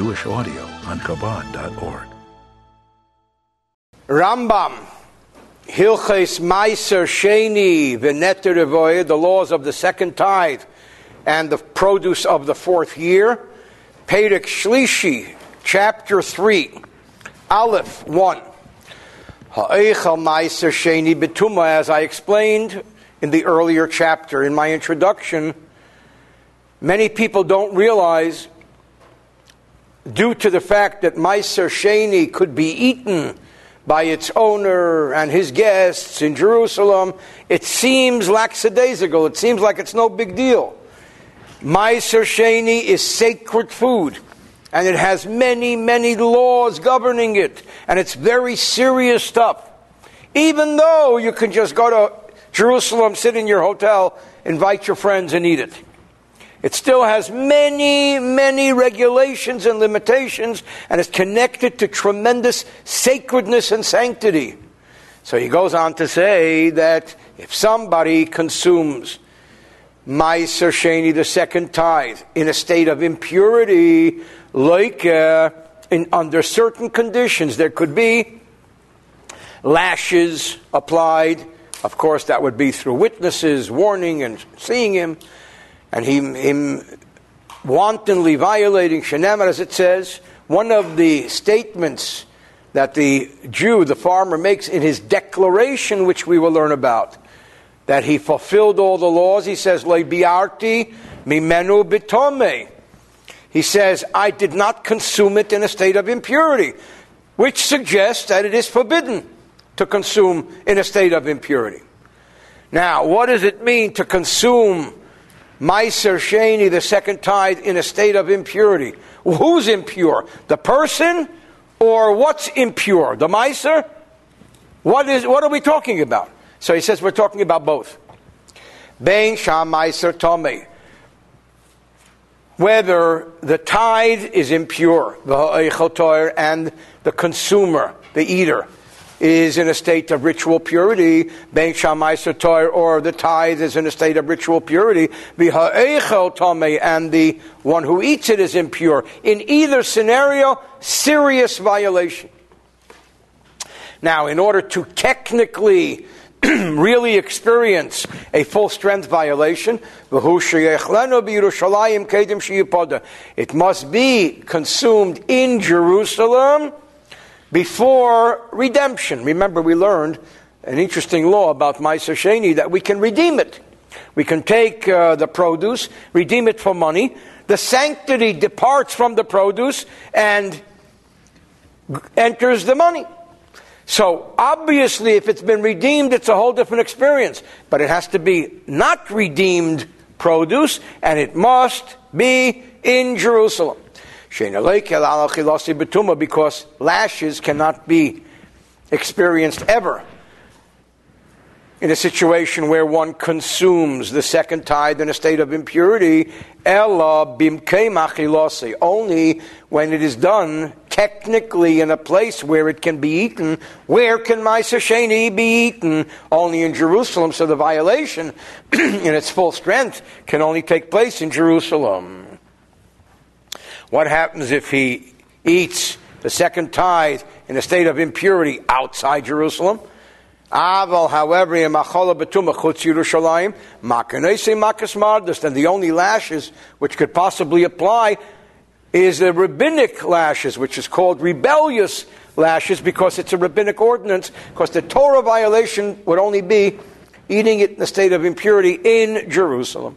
Jewish audio on Chabad.org. Rambam, Hilches Meiser Sheni, Veneter the laws of the second tithe and the produce of the fourth year. Perek Shlishi, chapter 3, Aleph 1. Ha'echel Meiser Sheni Betuma, as I explained in the earlier chapter in my introduction, many people don't realize, due to the fact that Meiser Sheni could be eaten by its owner and his guests in Jerusalem, it seems lackadaisical. It seems like it's no big deal. Meiser Sheni is sacred food, and it has many, many laws governing it, and it's very serious stuff. Even though you can just go to Jerusalem, sit in your hotel, invite your friends, and eat it. It still has many, many regulations and limitations, and is connected to tremendous sacredness and sanctity. So he goes on to say that if somebody consumes Meiser Sheni, the second tithe, in a state of impurity, like uh, in, under certain conditions, there could be lashes applied. Of course, that would be through witnesses warning and seeing him and he, him wantonly violating Shenemar, as it says, one of the statements that the Jew, the farmer, makes in his declaration, which we will learn about, that he fulfilled all the laws. He says, Le biarti mimenu bitome. He says, I did not consume it in a state of impurity, which suggests that it is forbidden to consume in a state of impurity. Now, what does it mean to consume Meiser Sheni, the second tithe, in a state of impurity. who's impure? The person or what's impure? The Meiser? What, is, what are we talking about? So he says we're talking about both. Bein Sham Meiser Tomei. Whether the tithe is impure, the and the consumer, the eater, is in a state of ritual purity, Ben Shammai Sator, or the tithe is in a state of ritual purity, and the one who eats it is impure. In either scenario, serious violation. Now, in order to technically really experience a full strength violation, it must be consumed in Jerusalem before redemption. Remember, we learned an interesting law about Meiser Sheni that we can redeem it. We can take uh, the produce, redeem it for money. The sanctity departs from the produce and enters the money. So obviously, if it's been redeemed, it's a whole different experience. But it has to be not redeemed produce, and it must be in Jerusalem because lashes cannot be experienced ever in a situation where one consumes the second tithe in a state of impurity, only when it is done technically in a place where it can be eaten. Where can Meiser Sheni be eaten? Only in Jerusalem. So the violation in its full strength can only take place in Jerusalem. What happens if he eats the second tithe in a state of impurity outside Jerusalem? Aval, however, in Machola Betuma Chutz Yerushalayim, Makanese Makas Mardas, then the only lashes which could possibly apply is the rabbinic lashes, which is called rebellious lashes because it's a rabbinic ordinance, because the Torah violation would only be eating it in a state of impurity in Jerusalem.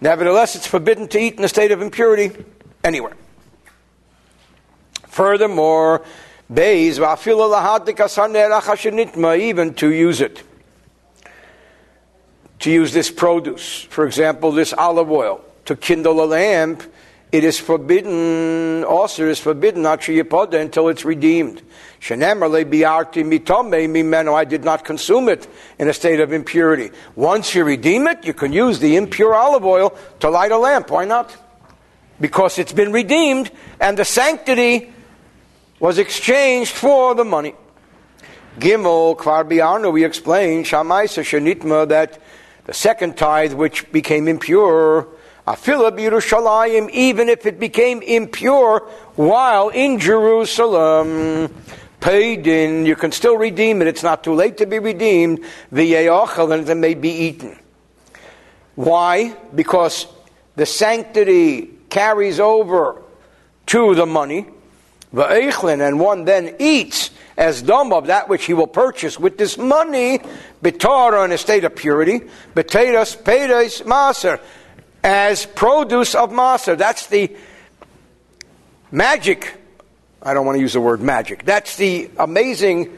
Nevertheless, it's forbidden to eat in a state of impurity anywhere. Furthermore, even to use it. To use this produce, for example, this olive oil, to kindle a lamp, it is forbidden, also is forbidden, until it's redeemed. I did not consume it in a state of impurity. Once you redeem it, you can use the impure olive oil to light a lamp. Why not? Because it's been redeemed and the sanctity was exchanged for the money. Gimel, Kvar Biarno, we explained, Shamaisa Shanitma, that the second tithe, which became impure, Afila Yerushalayim, even if it became impure while in Jerusalem. Paid in, you can still redeem it. It's not too late to be redeemed. The and it may be eaten. Why? Because the sanctity carries over to the money. Va'echlin, and one then eats as dumb of that which he will purchase with this money, bitara in a state of purity, beteras pedes maser, as produce of maser. That's the magic. I don't want to use the word magic. That's the amazing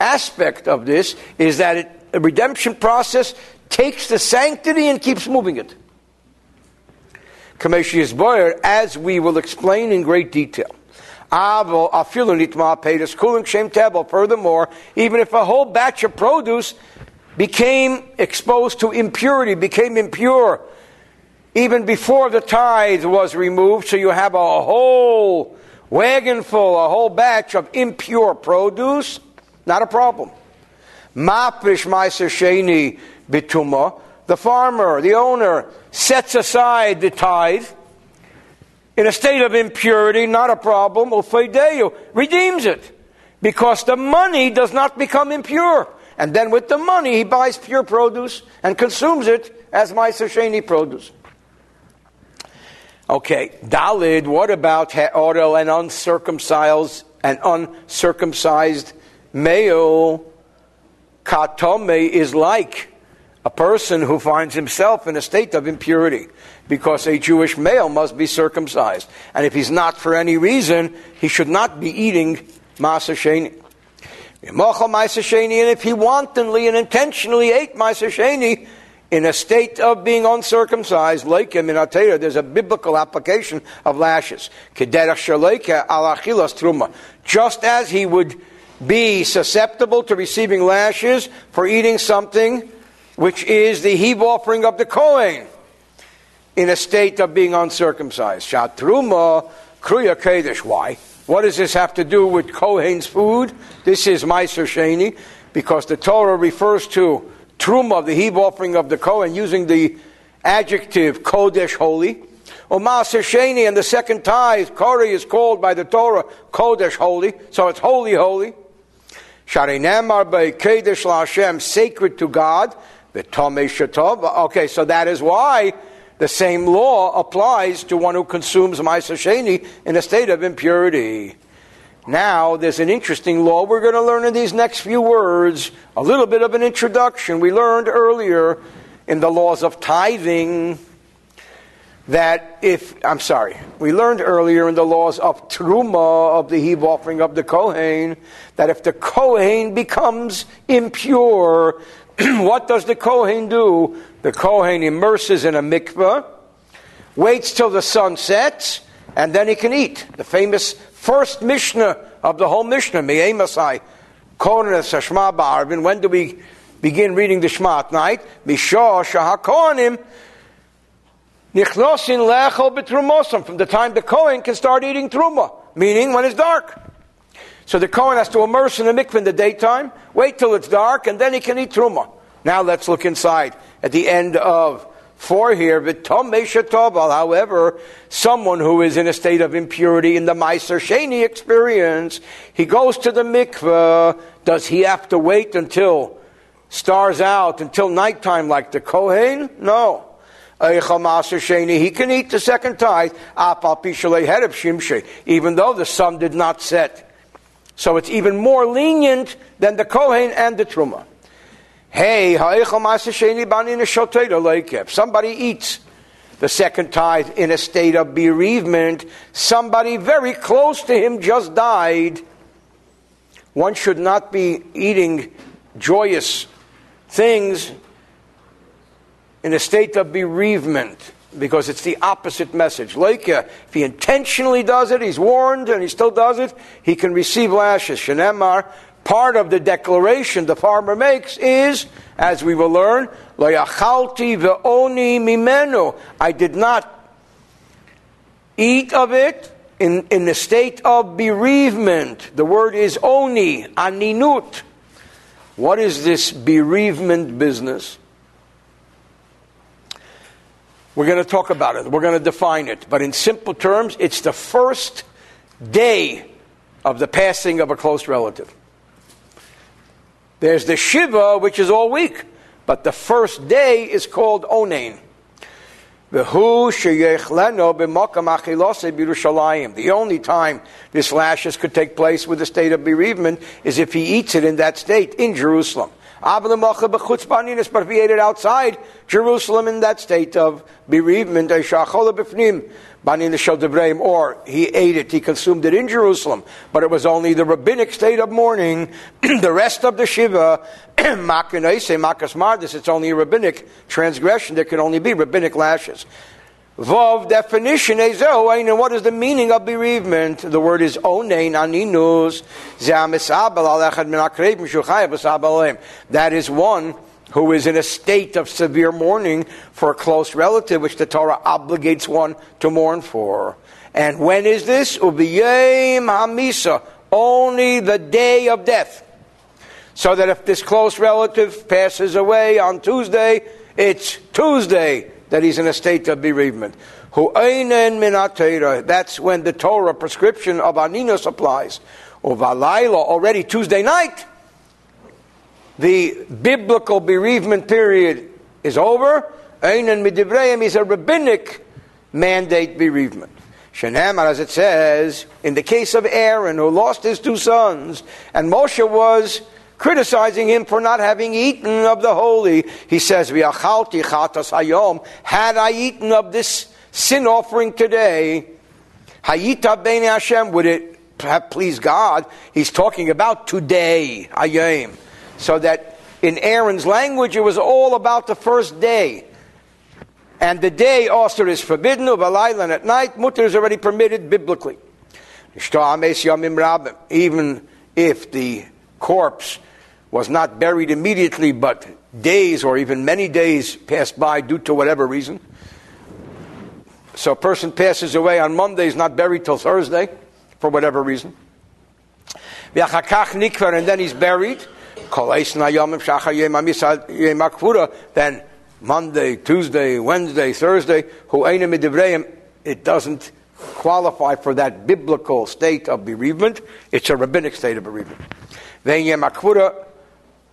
aspect of this is that it, the redemption process takes the sanctity and keeps moving it. Kameshius Boyer, as we will explain in great detail. Furthermore, even if a whole batch of produce became exposed to impurity, became impure, even before the tithe was removed, so you have a whole wagon full, a whole batch of impure produce, not a problem. Maprish Meiser Sheni Bituma, the farmer, the owner, sets aside the tithe in a state of impurity, not a problem, Ufeideu, redeems it. Because the money does not become impure. And then with the money, he buys pure produce and consumes it as my Sheni produce. Okay, Dalid, what about He'orel and uncircumcised and uncircumcised male? Katome is like a person who finds himself in a state of impurity because a Jewish male must be circumcised. And if he's not for any reason, he should not be eating Masa Sheni. And if he wantonly and intentionally ate Masa Sheni in a state of being uncircumcised, like him in there's a biblical application of lashes. Just as he would be susceptible to receiving lashes for eating something which is the heave offering of the Kohen in a state of being uncircumcised. Shatruma Kruya Kedesh. Why? What does this have to do with Kohen's food? This is Meiser Sheni, because the Torah refers to Truma, the heave offering of the Kohen, using the adjective Kodesh, holy. Sheni, and the second tithe, Kori is called by the Torah Kodesh, holy, so it's holy, holy. Shari Namar by Kedesh Lashem, sacred to God. Okay, so that is why the same law applies to one who consumes Maisa Sheni in a state of impurity. Now, there's an interesting law we're going to learn in these next few words. A little bit of an introduction. We learned earlier in the laws of tithing that if, I'm sorry, we learned earlier in the laws of Truma, of the heave offering of the Kohen, that if the Kohen becomes impure, what does the Kohen do? The Kohen immerses in a mikveh, waits till the sun sets, and then he can eat. The famous first Mishnah of the whole Mishnah, Me'emasai, eh, Kohenes Hashma Ba'arvin. When do we begin reading the Shema at night? Mishah Shahakohanim Nichnosin Lechol B'Trumosam. From the time the Kohen can start eating Truma, meaning when it's dark. So the Kohen has to immerse in the mikveh in the daytime, wait till it's dark, and then he can eat truma. Now let's look inside at the end of four here. However, someone who is in a state of impurity in the Meiser Sheni experience, he goes to the mikveh. Does he have to wait until stars out, until nighttime like the Kohen? No. He can eat the second tithe, even though the sun did not set. So it's even more lenient than the Kohen and the Truma. Hey, somebody eats the second tithe in a state of bereavement, somebody very close to him just died, one should not be eating joyous things in a state of bereavement because it's the opposite message. Like, if he intentionally does it, he's warned and he still does it, he can receive lashes. Shenemar, part of the declaration the farmer makes is, as we will learn, Layachalti ve'oni mimenu. I did not eat of it in, in the state of bereavement. The word is oni, aninut. What is this bereavement business? We're going to talk about it. We're going to define it. But in simple terms, it's the first day of the passing of a close relative. There's the Shiva, which is all week, but the first day is called Onain. The only time this lashes could take place with the state of bereavement is if he eats it in that state in Jerusalem. But if he ate it outside Jerusalem in that state of bereavement, or he ate it, he consumed it in Jerusalem, but it was only the rabbinic state of mourning. the rest of the Shiva, makas mardis, it's only a rabbinic transgression. There can only be rabbinic lashes. Vav definition eh, and eh, what is the meaning of bereavement? The word is onein aninus eh. That is one who is in a state of severe mourning for a close relative, which the Torah obligates one to mourn for. And when is this? Ubiyim hamisa, only the day of death. So that if this close relative passes away on Tuesday, it's Tuesday that he's in a state of bereavement. That's when the Torah prescription of Aninus applies. Uvalayla, already Tuesday night, the biblical bereavement period is over. Einan midivreim is a rabbinic mandate bereavement. Shenamar, as it says, in the case of Aaron, who lost his two sons, and Moshe was criticizing him for not having eaten of the holy, he says, chatas hayom, had I eaten of this sin offering today, hayita ben Hashem, would it have pleased God? He's talking about today, ayim. So that in Aaron's language, it was all about the first day. And the day also is forbidden, of and at night, mutter is already permitted biblically. Even if the corpse was not buried immediately, but days or even many days passed by due to whatever reason. So a person passes away on Monday, is not buried till Thursday, for whatever reason. And then he's buried then Monday, Tuesday, Wednesday, Thursday, it doesn't qualify for that biblical state of bereavement. It's a rabbinic state of bereavement. Then Yemakura,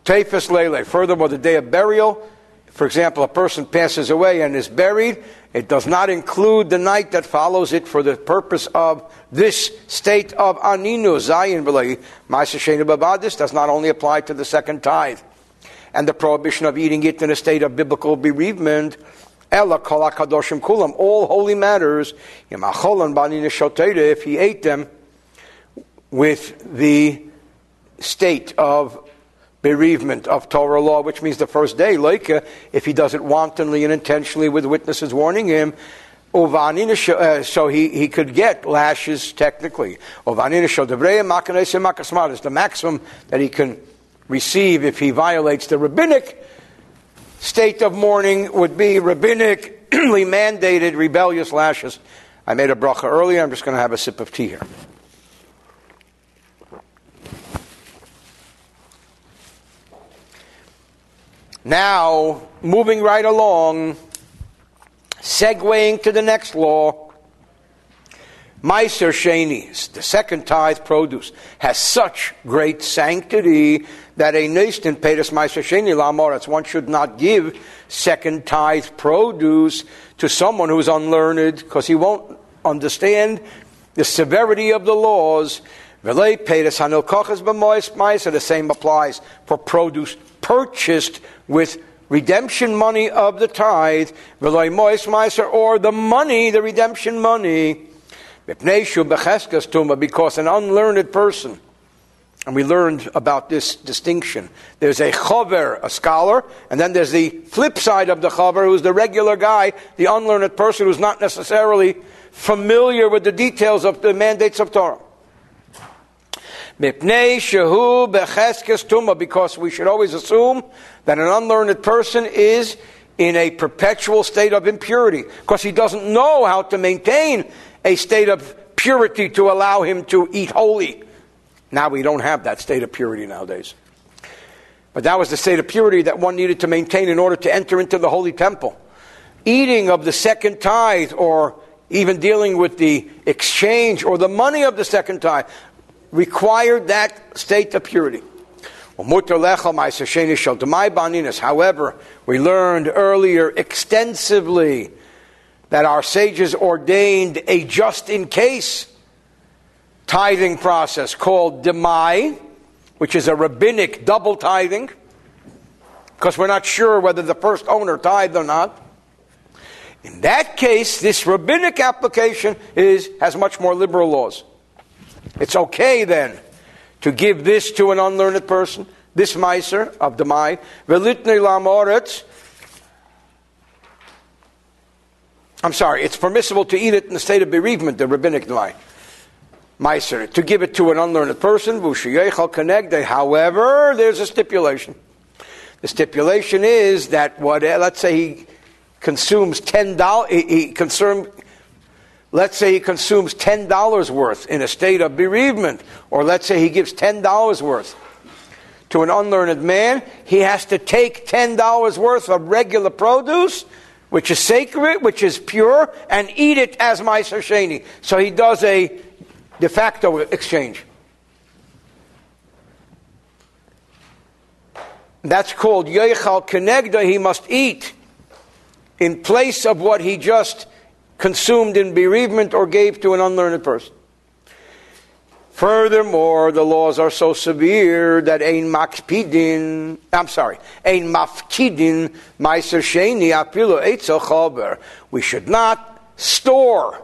Tefis Lele, furthermore, the day of burial, for example, a person passes away and is buried, it does not include the night that follows it for the purpose of this state of aninu, zayin This does not only apply to the second tithe and the prohibition of eating it in a state of biblical bereavement. Ella kol kulam, all holy matters. If he ate them with the state of bereavement of Torah law, which means the first day, like if he does it wantonly and intentionally with witnesses warning him, uh, so he, he could get lashes technically. The maximum that he can receive if he violates the rabbinic state of mourning would be rabbinically mandated rebellious lashes. I made a bracha earlier. I'm just going to have a sip of tea here. Now, moving right along, segueing to the next law, Meiser Sheni, the second tithe produce, has such great sanctity that a nation paid us Meiser Sheni Lamoritz. One should not give second tithe produce to someone who's unlearned because he won't understand the severity of the laws. The same applies for produce purchased with redemption money of the tithe, mois or the money, the redemption money, because an unlearned person, and we learned about this distinction. There's a chover, a scholar, and then there's the flip side of the chover, who's the regular guy, the unlearned person who's not necessarily familiar with the details of the mandates of Torah. Because we should always assume that an unlearned person is in a perpetual state of impurity because he doesn't know how to maintain a state of purity to allow him to eat holy. Now we don't have that state of purity nowadays. But that was the state of purity that one needed to maintain in order to enter into the holy temple. eating of the second tithe or even dealing with the exchange or the money of the second tithe required that state of purity. However, we learned earlier extensively that our sages ordained a just in case tithing process called demai, which is a rabbinic double tithing, because we're not sure whether the first owner tithed or not. In that case, this rabbinic application is, has much more liberal laws. It's okay then to give this to an unlearned person, this miser of the mind. I'm sorry, it's permissible to eat it in the state of bereavement, the rabbinic line. Meiser, to give it to an unlearned person, however, there's a stipulation. The stipulation is that what, let's say he consumes ten dollars, he, he consume, let's say he consumes ten dollars worth in a state of bereavement, or let's say he gives ten dollars worth to an unlearned man, he has to take ten dollars worth of regular produce, which is sacred, which is pure, and eat it as my Sheni. So he does a de facto exchange. That's called Yoichal Kenegda, he must eat in place of what he just consumed in bereavement or gave to an unlearned person. Furthermore, the laws are so severe that ein makpidin, I'm sorry, ein mafkidin meiser sheni apilu chaber. We should not store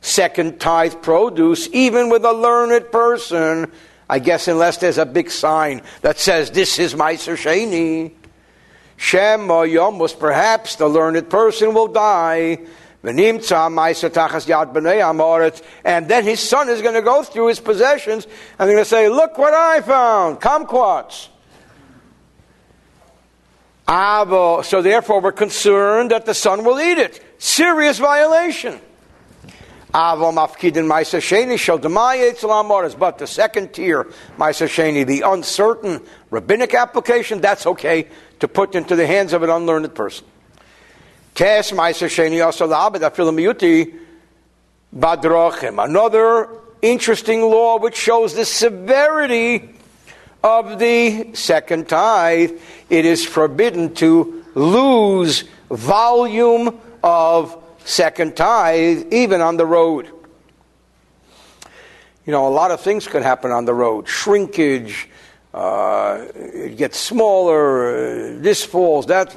second tithe produce even with a learned person. I guess unless there's a big sign that says this is meiser sheni. Shem Yomus, perhaps the learned person will die. And then his son is going to go through his possessions and they're going to say, Look what I found, kumquats. So therefore, we're concerned that the son will eat it. Serious violation. But the second tier, the uncertain rabbinic application, that's okay to put into the hands of an unlearned person. Another interesting law which shows the severity of the second tithe. It is forbidden to lose volume of second tithe, even on the road. You know, a lot of things could happen on the road shrinkage, uh, it gets smaller, uh, this falls, that.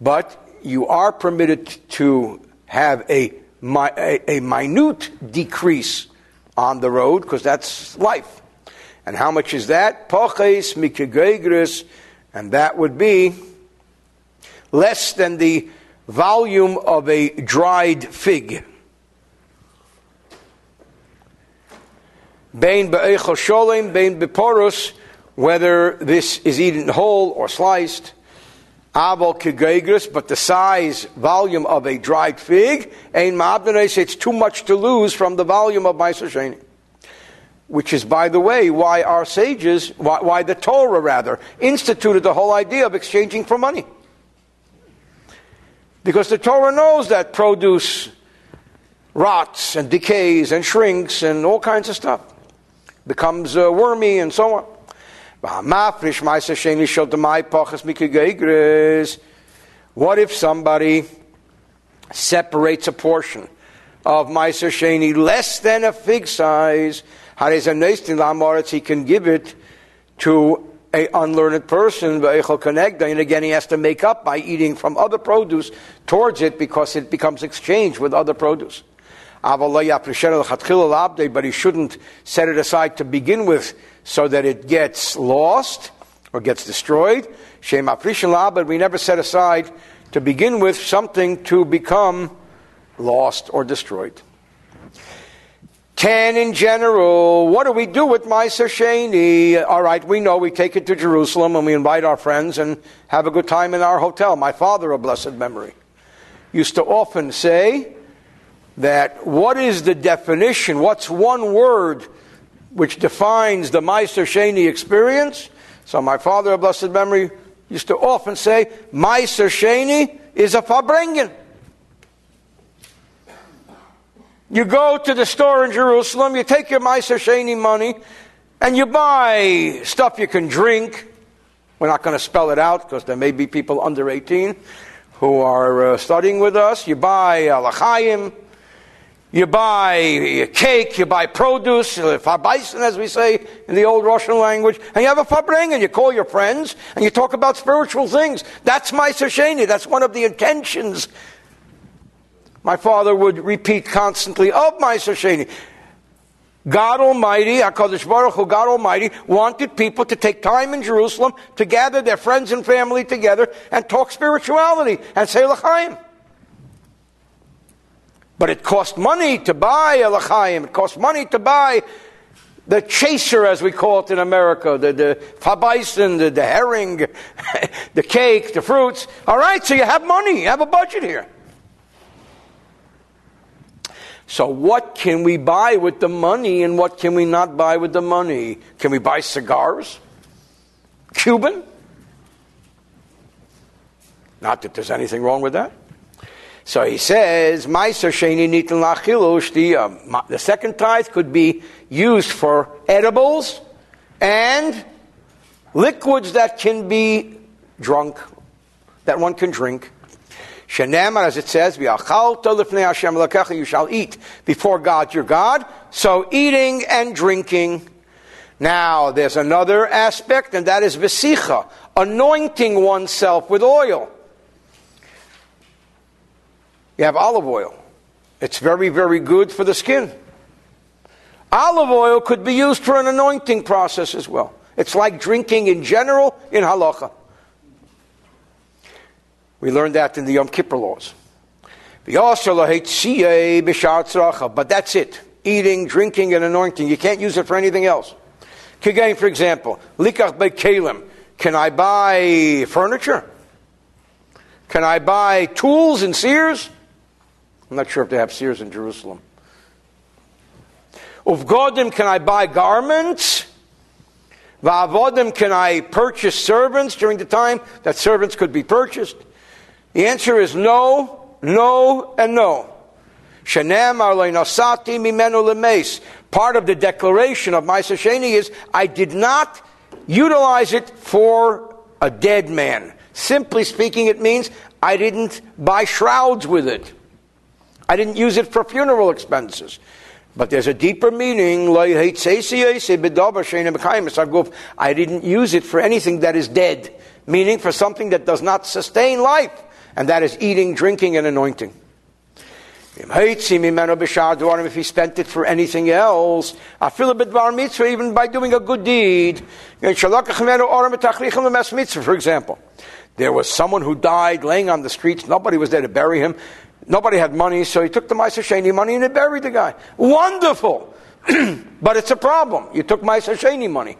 But you are permitted to have a, a, a minute decrease on the road because that's life. And how much is that? Poches mikegregris, and that would be less than the volume of a dried fig. Bain be'echel sholem, bain beporus, whether this is eaten whole or sliced. Kegegris, but the size, volume of a dried fig, ein ma'abdanes, it's too much to lose from the volume of my. Which is, by the way, why our sages, why, why the Torah rather, instituted the whole idea of exchanging for money. Because the Torah knows that produce rots and decays and shrinks and all kinds of stuff becomes uh, wormy and so on. What if somebody separates a portion of Meiser Sheni less than a fig size? He can give it to a unlearned person, and again he has to make up by eating from other produce towards it because it becomes exchanged with other produce but he shouldn't set it aside to begin with so that it gets lost or gets destroyed. But we never set aside to begin with something to become lost or destroyed. Ten in general. What do we do with Meiser Sheni? All right, we know we take it to Jerusalem and we invite our friends and have a good time in our hotel. My father, a blessed memory, used to often say that what is the definition? What's one word which defines the Meiser Sheni experience? So my father, a blessed memory, used to often say, Meiser Sheni is a Farbrengen. You go to the store in Jerusalem, you take your Meiser Sheni money, and you buy stuff you can drink. We're not going to spell it out because there may be people under 18 who are uh, studying with us. You buy uh, lachayim, you buy cake, you buy produce, farbison, as we say in the old Russian language, and you have a farbrengen, and you call your friends, and you talk about spiritual things. That's Meiser Sheni. That's one of the intentions my father would repeat constantly of Meiser Sheni. God Almighty, HaKadosh Baruch Hu, God Almighty, wanted people to take time in Jerusalem to gather their friends and family together and talk spirituality and say L'chaim. But it cost money to buy a. It cost money to buy the chaser, as we call it in America, the, the farbison, the, the herring, the cake, the fruits. All right, so you have money, you have a budget here. So, what can we buy with the money and what can we not buy with the money? Can we buy cigars? Cuban? Not that there's anything wrong with that. So he says, Sheni Nitin Lachilush, um, the second tithe could be used for edibles and liquids that can be drunk, that one can drink. As it says, you shall eat before God your God. So eating and drinking. Now, there's another aspect, and that is vesicha, anointing oneself with oil. You have olive oil. It's very, very good for the skin. Olive oil could be used for an anointing process as well. It's like drinking in general in halacha. We learned that in the Yom Kippur laws. But that's it. Eating, drinking, and anointing. You can't use it for anything else. Kagain, for example, likach kalim. Can I buy furniture? Can I buy tools and Sears? I'm not sure if they have Sears in Jerusalem. Uvgodim, can I buy garments? Va'avodim, can I purchase servants during the time that servants could be purchased? The answer is no, no, and no. Part of the declaration of Meiser Sheni is I did not utilize it for a dead man. Simply speaking, it means I didn't buy shrouds with it. I didn't use it for funeral expenses. But there's a deeper meaning. I didn't use it for anything that is dead, meaning for something that does not sustain life and that is eating, drinking, and anointing. If he spent it for anything else, even by doing a good deed, for example, there was someone who died laying on the streets, nobody was there to bury him, nobody had money, so he took the Meiser Sheni money and he buried the guy. Wonderful! but it's a problem. You took Meiser Sheni money.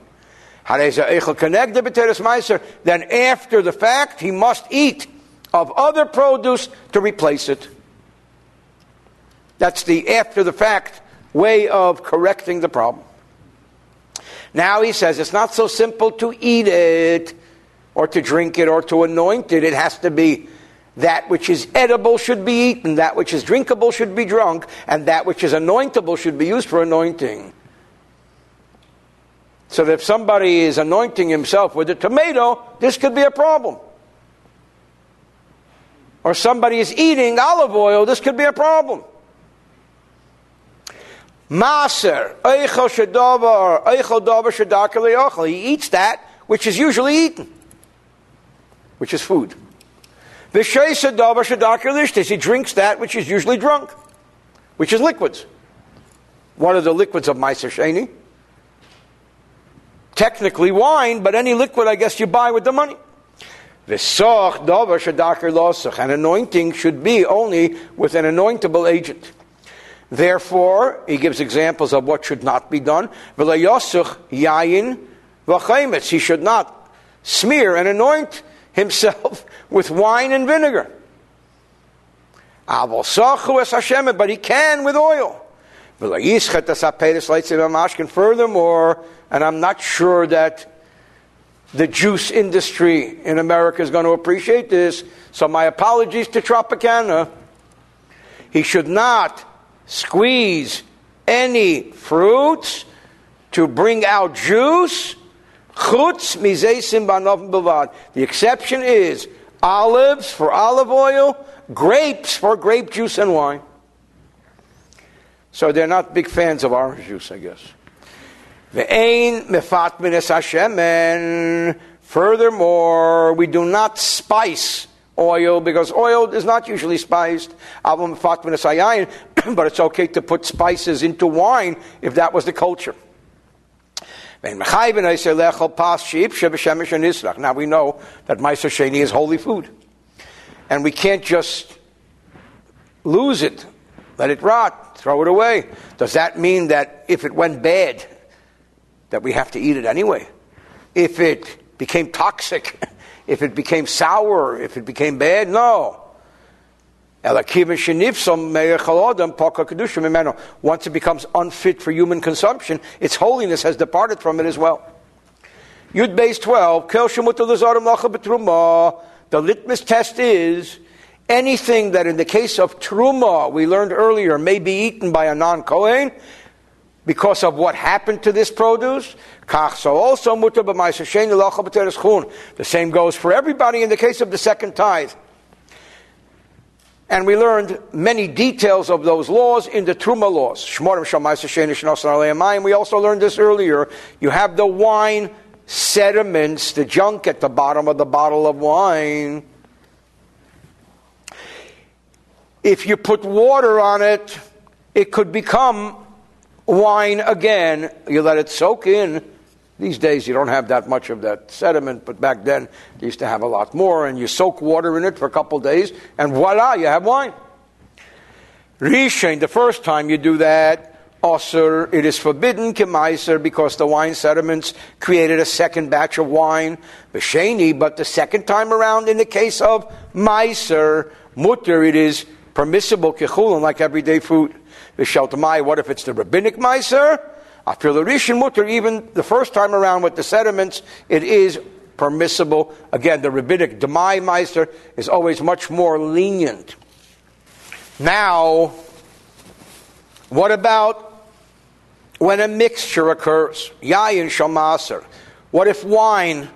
Then after the fact, he must eat of other produce to replace it. That's the after the fact way of correcting the problem. Now he says it's not so simple to eat it or to drink it or to anoint it. It has to be that which is edible should be eaten, that which is drinkable should be drunk, and that which is anointable should be used for anointing. So that if somebody is anointing himself with a tomato, this could be a problem or somebody is eating olive oil, this could be a problem. Maser, eichel shadavar, eichel davar shadakar He eats that which is usually eaten, which is food. He drinks that which is usually drunk, which is liquids. What are the liquids of Meiser Sheni? technically wine, but any liquid I guess you buy with the money. An anointing should be only with an anointable agent. Therefore, he gives examples of what should not be done. He should not smear and anoint himself with wine and vinegar. But he can with oil. Furthermore, and I'm not sure that the juice industry in America is going to appreciate this, so my apologies to Tropicana. He should not squeeze any fruits to bring out juice. The exception is olives for olive oil, grapes for grape juice and wine. So they're not big fans of orange juice, I guess. Furthermore, we do not spice oil because oil is not usually spiced. but it's okay to put spices into wine if that was the culture. Now we know that Meiser Sheni is holy food. And we can't just lose it, let it rot, throw it away. Does that mean that if it went bad, that we have to eat it anyway? If it became toxic, if it became sour, if it became bad? No. Once it becomes unfit for human consumption, its holiness has departed from it as well. Yud base 12, the litmus test is anything that in the case of truma, we learned earlier, may be eaten by a non-Kohen because of what happened to this produce. So also the same goes for everybody in the case of the second tithe. And we learned many details of those laws in the Truma laws. We also learned this earlier. You have the wine sediments, the junk at the bottom of the bottle of wine. If you put water on it, it could become wine again. You let it soak in. These days you don't have that much of that sediment, but back then they used to have a lot more, and you soak water in it for a couple days, and voila, you have wine. Rishain, the first time you do that, oh, Osir, it is forbidden kemaiser because the wine sediments created a second batch of wine, Besheni, but the second time around in the case of meiser, mutter, it is permissible kechulin like everyday food. Vishaltamai, what if it's the rabbinic meiser? After the rishon mutter, even the first time around with the sediments, it is permissible. Again, the rabbinic demai Meiser is always much more lenient. Now, what about when a mixture occurs, yayin shamaser, what if wine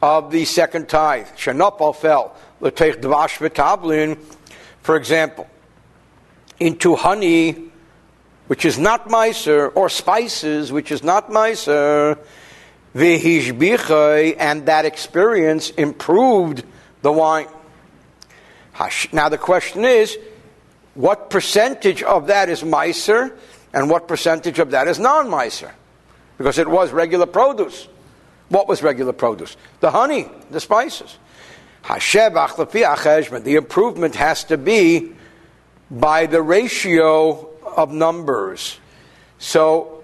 of the second tithe, shenopal fell, l'teich dvash for example, into honey, which is not miser, or spices, which is not miser, v'hishbichai, and that experience improved the wine. Now the question is, what percentage of that is miser? and what percentage of that is non miser Because it was regular produce. What was regular produce? The honey, the spices. The improvement has to be by the ratio of numbers. So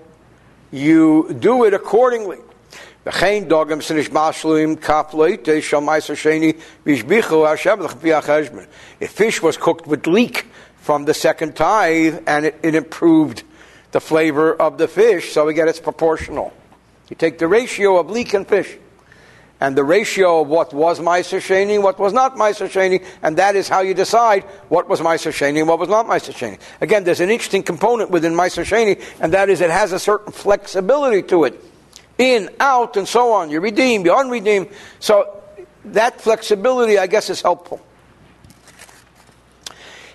you do it accordingly. If fish was cooked with leek from the second tithe and it, it improved the flavor of the fish, so we get it's proportional. You take the ratio of leek and fish, and the ratio of what was Meiser Sheni, what was not Meiser Sheni, and that is how you decide what was Meiser Sheni and what was not Meiser Sheni. Again, there's an interesting component within Meiser Sheni, and that is it has a certain flexibility to it. In, out, and so on. You redeem, you unredeem. So that flexibility, I guess, is helpful.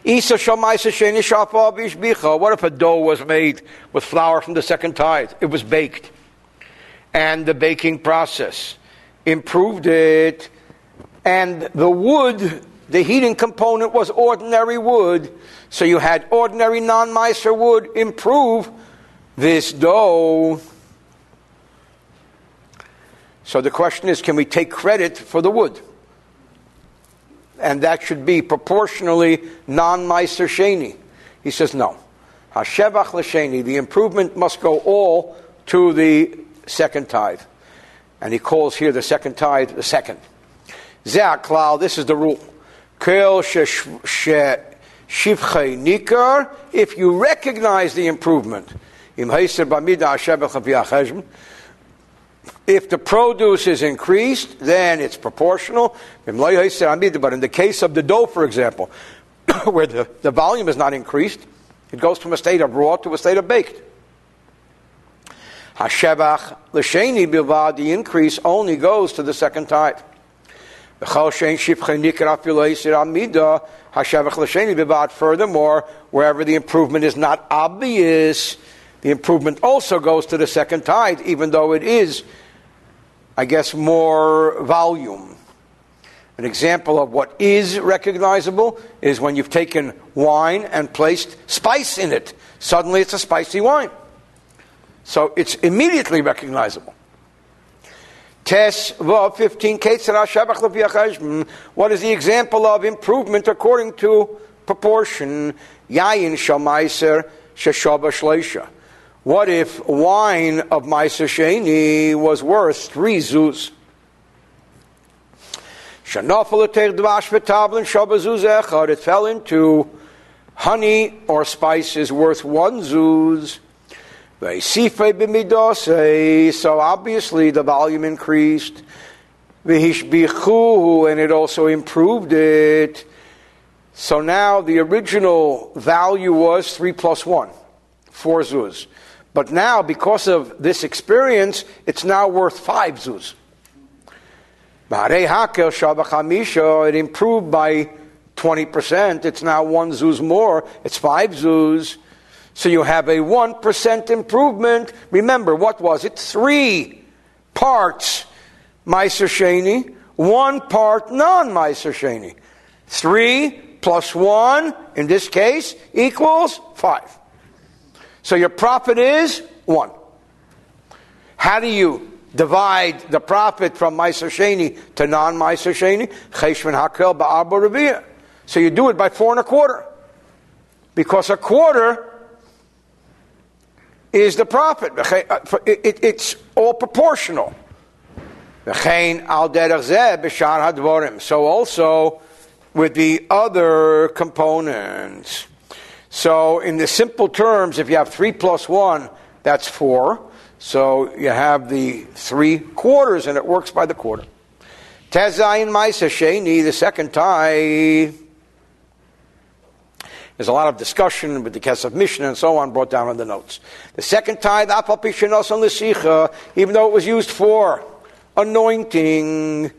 What if a dough was made with flour from the second tithe? It was baked. And the baking process improved it. And the wood, the heating component was ordinary wood. So you had ordinary non miser wood improve this dough. So the question is, can we take credit for the wood? And that should be proportionally non-meiser sheni. He says no. Hashevach l'sheni, the improvement must go all to the second tithe. And he calls here the second tithe the second. Ze'aklal, this is the rule. Kel shivchei nikar, if you recognize the improvement, if the produce is increased, then it's proportional. But in the case of the dough, for example, where the, the volume is not increased, it goes from a state of raw to a state of baked. Hashevach l'sheni bilvad, the increase only goes to the second tithe. Furthermore, wherever the improvement is not obvious, the improvement also goes to the second tithe, even though it is, I guess, more volume. An example of what is recognizable is when you've taken wine and placed spice in it. Suddenly it's a spicy wine. So it's immediately recognizable. Tes Vav 15 hmm, What is the example of improvement according to proportion? Yayin Shamaiser Shashabashlesha. What if wine of Meiser Sheni was worth three zuz? It fell into honey or spices worth one zuz. So obviously the volume increased. And it also improved it. So now the original value was 3 plus 1, 4 zuz. But now, because of this experience, it's now worth 5 zuz. It improved by 20%. It's now 1 zuz more. It's 5 zuz. So you have a 1% improvement. Remember, what was it? Three parts Meiser Sheni, one part non Meiser Sheni. Three plus one, in this case, equals five. So your profit is one. How do you divide the profit from Meiser Sheni to non Meiser Sheni? Cheshvan Hakel Ba'arba So you do it by four and a quarter. Because a quarter is the profit. Uh, it's all proportional. So also with the other components. So in the simple terms, if you have 3 plus 1, that's 4. So you have the 3 quarters, and it works by the quarter. Tezayin Meiser Sheni, the second tie there's a lot of discussion with the Kesef Mishnah and so on brought down in the notes. The second tithe, even though it was used for anointing,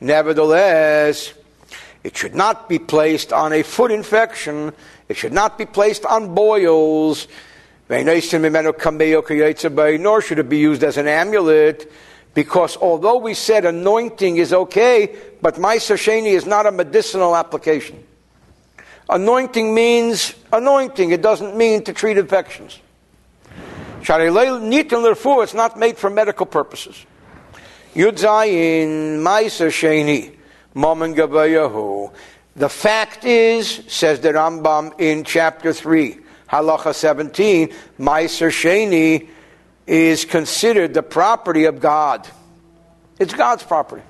nevertheless, it should not be placed on a foot infection. It should not be placed on boils. Nor should it be used as an amulet because although we said anointing is okay, but Meiser Sheni is not a medicinal application. Anointing means anointing, it doesn't mean to treat infections. It's not made for medical purposes. Yudzayin Meiser Sheni, Mammon Gabayahu. The fact is, says the Rambam in chapter 3, halacha 17, Meiser Sheni is considered the property of God. It's God's property.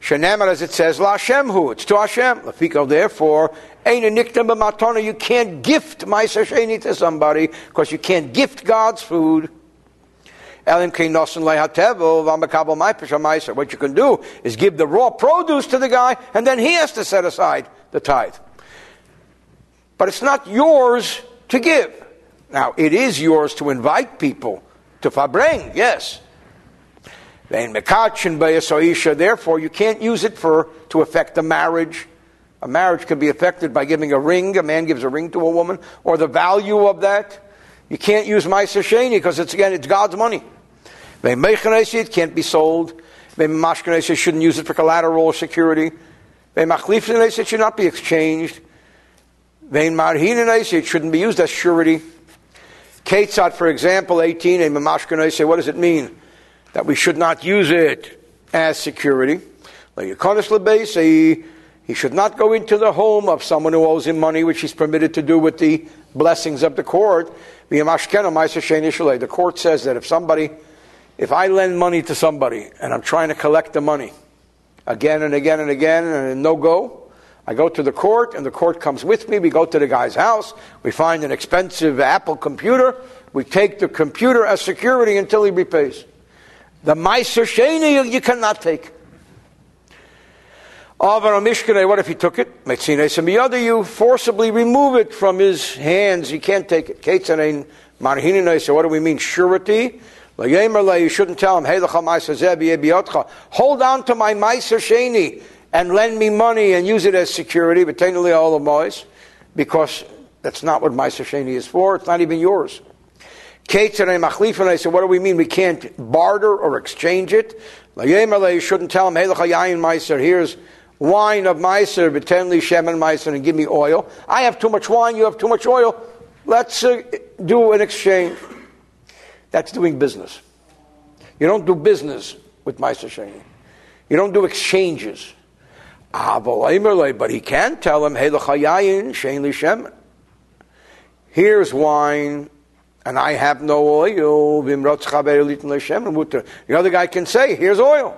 Shenemar, as it says, La Hashemhu, it's to Hashem. Lafiko, therefore, ain't a niktam matona. You can't gift Meiser Sheni to somebody because you can't gift God's food. What you can do is give the raw produce to the guy, and then he has to set aside the tithe. But it's not yours to give. Now, it is yours to invite people to farbreng, yes. Therefore, you can't use it for to affect a marriage. A marriage can be affected by giving a ring. A man gives a ring to a woman, or the value of that. You can't use Meiser Sheni because it's again it's God's money. It can't be sold. Mashkanese shouldn't use it for collateral or security. It should not be exchanged. It shouldn't be used as surety. Ketzat, for example, 18, a mamashkanai say, what does it mean? That we should not use it as security. He should not go into the home of someone who owes him money, which he's permitted to do with the blessings of the court. The court says that if somebody, if I lend money to somebody and I'm trying to collect the money again and again and again and no go, I go to the court and the court comes with me. We go to the guy's house. We find an expensive Apple computer. We take the computer as security until he repays. The Meiser Sheni you cannot take. Avar Mishkane, what if he took it? Metzine you forcibly remove it from his hands. He can't take it. Ketzanein Marhinine, so what do we mean? Surety? You shouldn't tell him, hold on to my Meiser Sheni and lend me money and use it as security, but technically all the because that's not what Meiser Sheni is for. It's not even yours. Kate and I said, what do we mean? We can't barter or exchange it. You shouldn't tell him, Hey, here's wine of Meiser, Vitenli Shemen Meiser, and give me oil. I have too much wine, you have too much oil. Let's uh, do an exchange. That's doing business. You don't do business with Meiser Sheni. You don't do exchanges. But he can tell him, Hey. Here's wine, and I have no oil. The other guy can say, Here's oil.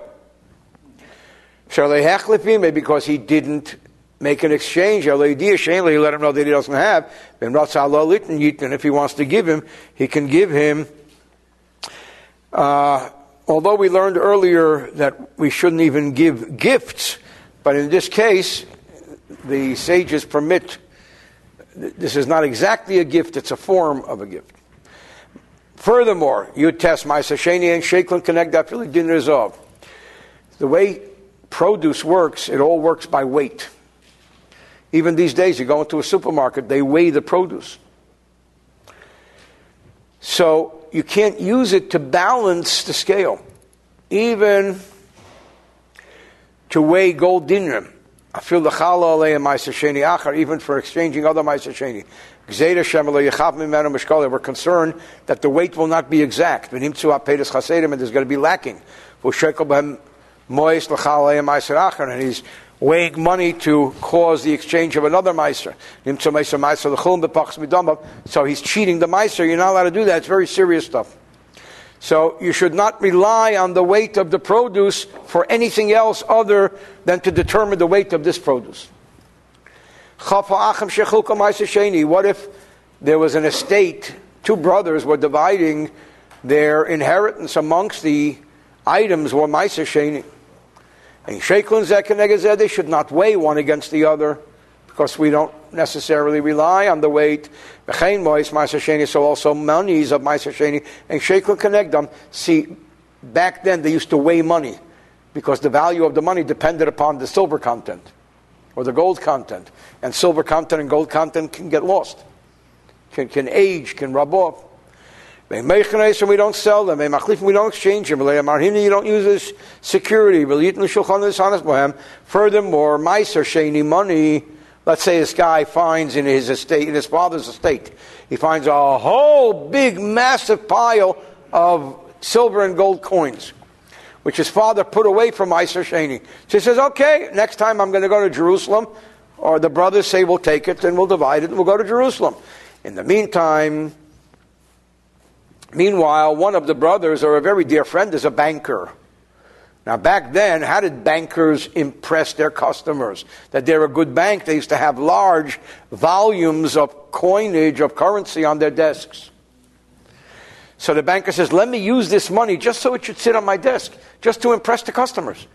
Maybe because he didn't make an exchange. He let him know that he doesn't have. And if he wants to give him, he can give him. Uh, although we learned earlier that we shouldn't even give gifts, but in this case, the sages permit. This is not exactly a gift; it's a form of a gift. Furthermore, you test my sasheni and sheklin connect that din resolve. The way produce works, it all works by weight. Even these days, you go into a supermarket, they weigh the produce. So you can't use it to balance the scale, even to weigh gold dinar. I feel the chala even for exchanging other ma'aser sheni. We're concerned that the weight will not be exact. And there's going to be lacking and he's weighing money to cause the exchange of another meiser. So he's cheating the meiser. You're not allowed to do that. It's very serious stuff. So you should not rely on the weight of the produce for anything else other than to determine the weight of this produce. What if there was an estate, two brothers were dividing their inheritance amongst the items were Meiser. And Sheklin Zekenegazeh, they should not weigh one against the other because we don't necessarily rely on the weight. So also monies of Meiser Sheni. And Sheklin Kenegdam, see, back then they used to weigh money because the value of the money depended upon the silver content or the gold content. And silver content and gold content can get lost, can, can age, can rub off. We don't sell them. We don't exchange them. You don't use this security. Furthermore, Meiser Sheni money. Let's say this guy finds in his estate, in his father's estate, he finds a whole big, massive pile of silver and gold coins, which his father put away from Meiser Sheni. So he says, okay, next time I'm going to go to Jerusalem, or the brothers say we'll take it and we'll divide it and we'll go to Jerusalem. In the meantime, Meanwhile, one of the brothers, or a very dear friend, is a banker. Now, back then, how did bankers impress their customers? That they're a good bank. They used to have large volumes of coinage, of currency on their desks. So the banker says, Let me use this money just so it should sit on my desk, just to impress the customers.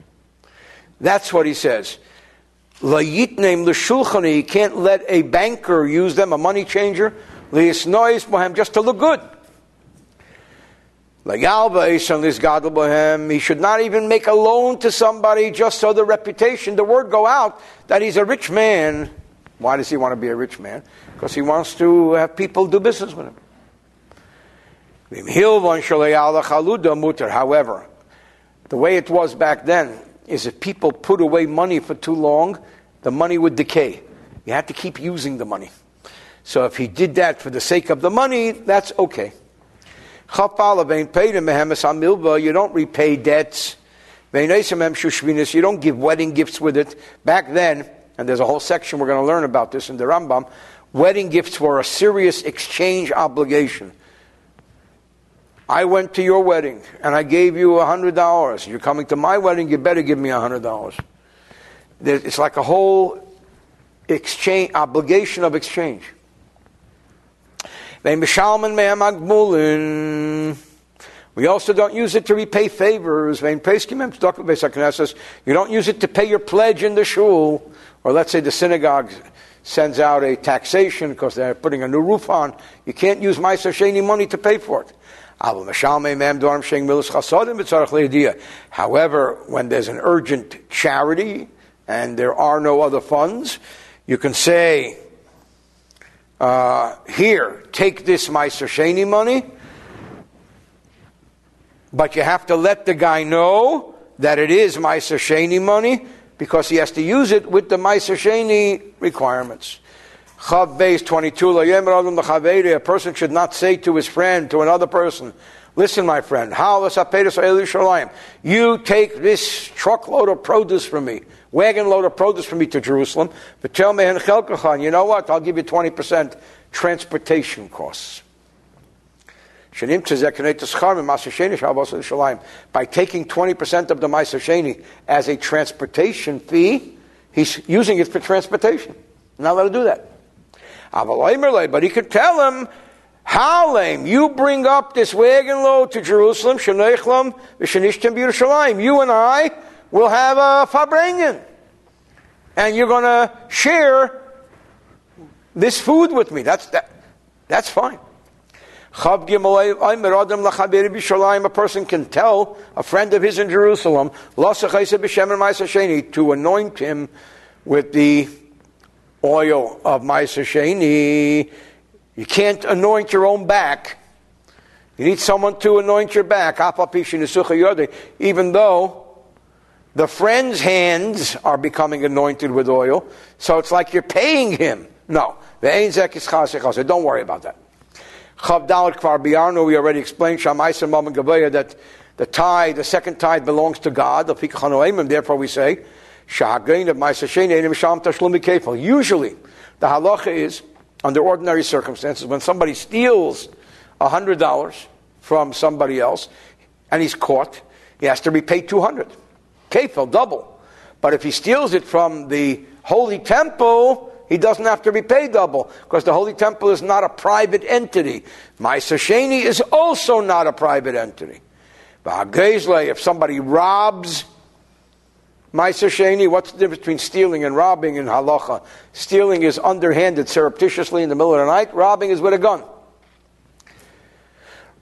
That's what he says. Layitnem l'shulchani, he can't let a banker use them, a money changer, just to look good. He should not even make a loan to somebody just so the reputation, the word go out that he's a rich man. Why does he want to be a rich man? Because he wants to have people do business with him. However, the way it was back then is if people put away money for too long, the money would decay. You had to keep using the money. So if he did that for the sake of the money, that's okay. You don't repay debts. You don't give wedding gifts with it. Back then, and there's a whole section we're going to learn about this in the Rambam, wedding gifts were a serious exchange obligation. I went to your wedding and I gave you $100. You're coming to my wedding, you better give me $100. It's like a whole exchange, obligation of exchange. We also don't use it to repay favors. You don't use it to pay your pledge in the shul. Or let's say the synagogue sends out a taxation because they're putting a new roof on. You can't use my Sheni money to pay for it. However, when there's an urgent charity and there are no other funds, you can say, uh, here, take this Meiser Sheni money, but you have to let the guy know that it is Meiser Sheni money because he has to use it with the Meiser Sheni requirements. Chav Beis 22, a person should not say to his friend, to another person, Listen, my friend, you take this truckload of produce from me, wagon load of produce from me to Jerusalem, but tell me, you know what? I'll give you 20% transportation costs. By taking 20% of the Ma'aser as a transportation fee, he's using it for transportation. Not allowed to do that. But he could tell him, Halem, you bring up this wagon load to Jerusalem, Shenechlam, Vishanishtim Yerushalayim. You and I will have a Farbrengen. And you're going to share this food with me. That's, that, that's fine. A person can tell a friend of his in Jerusalem to anoint him with the oil of Meiser Sheni. You can't anoint your own back. You need someone to anoint your back. Even though the friend's hands are becoming anointed with oil, so it's like you're paying him. No. Don't worry about that. Chavdalit Kvar Biarnu, we already explained, Shamaisa Mama that the tithe, the second tithe belongs to God, therefore we say. Usually, the halacha is, under ordinary circumstances, when somebody steals $100 from somebody else and he's caught, he has to repay 200 Kefal, double. But if he steals it from the holy temple, he doesn't have to repay double because the Holy Temple is not a private entity. Ma'aser Sheni is also not a private entity. If somebody robs Ma'aser Sheni, what's the difference between stealing and robbing in halacha? Stealing is underhanded, surreptitiously in the middle of the night. Robbing is with a gun.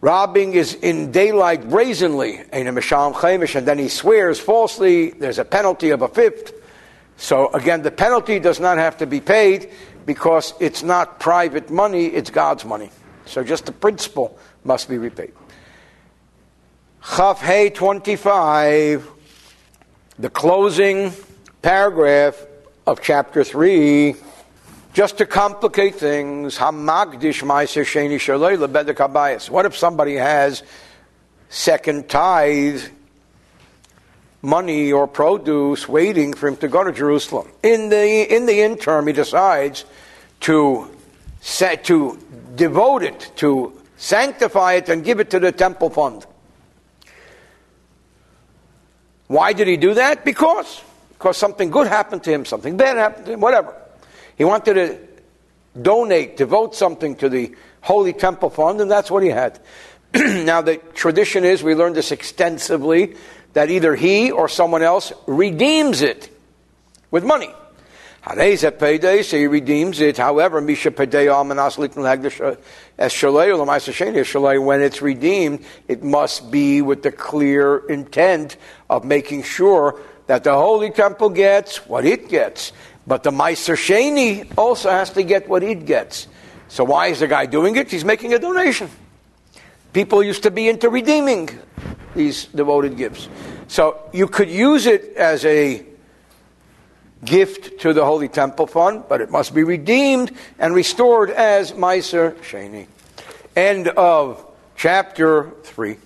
Robbing is in daylight brazenly, and then he swears falsely. There's a penalty of a fifth. So again, the penalty does not have to be paid because it's not private money, it's God's money. So just the principal must be repaid. Chaf Hey 25, the closing paragraph of chapter 3, just to complicate things, Hamagdish Shalei What if somebody has second tithe money or produce waiting for him to go to Jerusalem. In the, in the interim, he decides to, set, to devote it, to sanctify it, and give it to the temple fund. Why did he do that? Because. Because something good happened to him, something bad happened to him, whatever. He wanted to donate, devote something to the Holy Temple Fund, and that's what he had. now, the tradition is, we learned this extensively, that either he or someone else redeems it with money. So he redeems it. However, Misha Pede Shalei Shani Shalei, when it's redeemed, it must be with the clear intent of making sure that the Holy Temple gets what it gets. But the Meiser Sheni also has to get what it gets. So why is the guy doing it? He's making a donation. People used to be into redeeming these devoted gifts. So you could use it as a gift to the Holy Temple Fund, but it must be redeemed and restored as Meiser Sheni. End of chapter 3.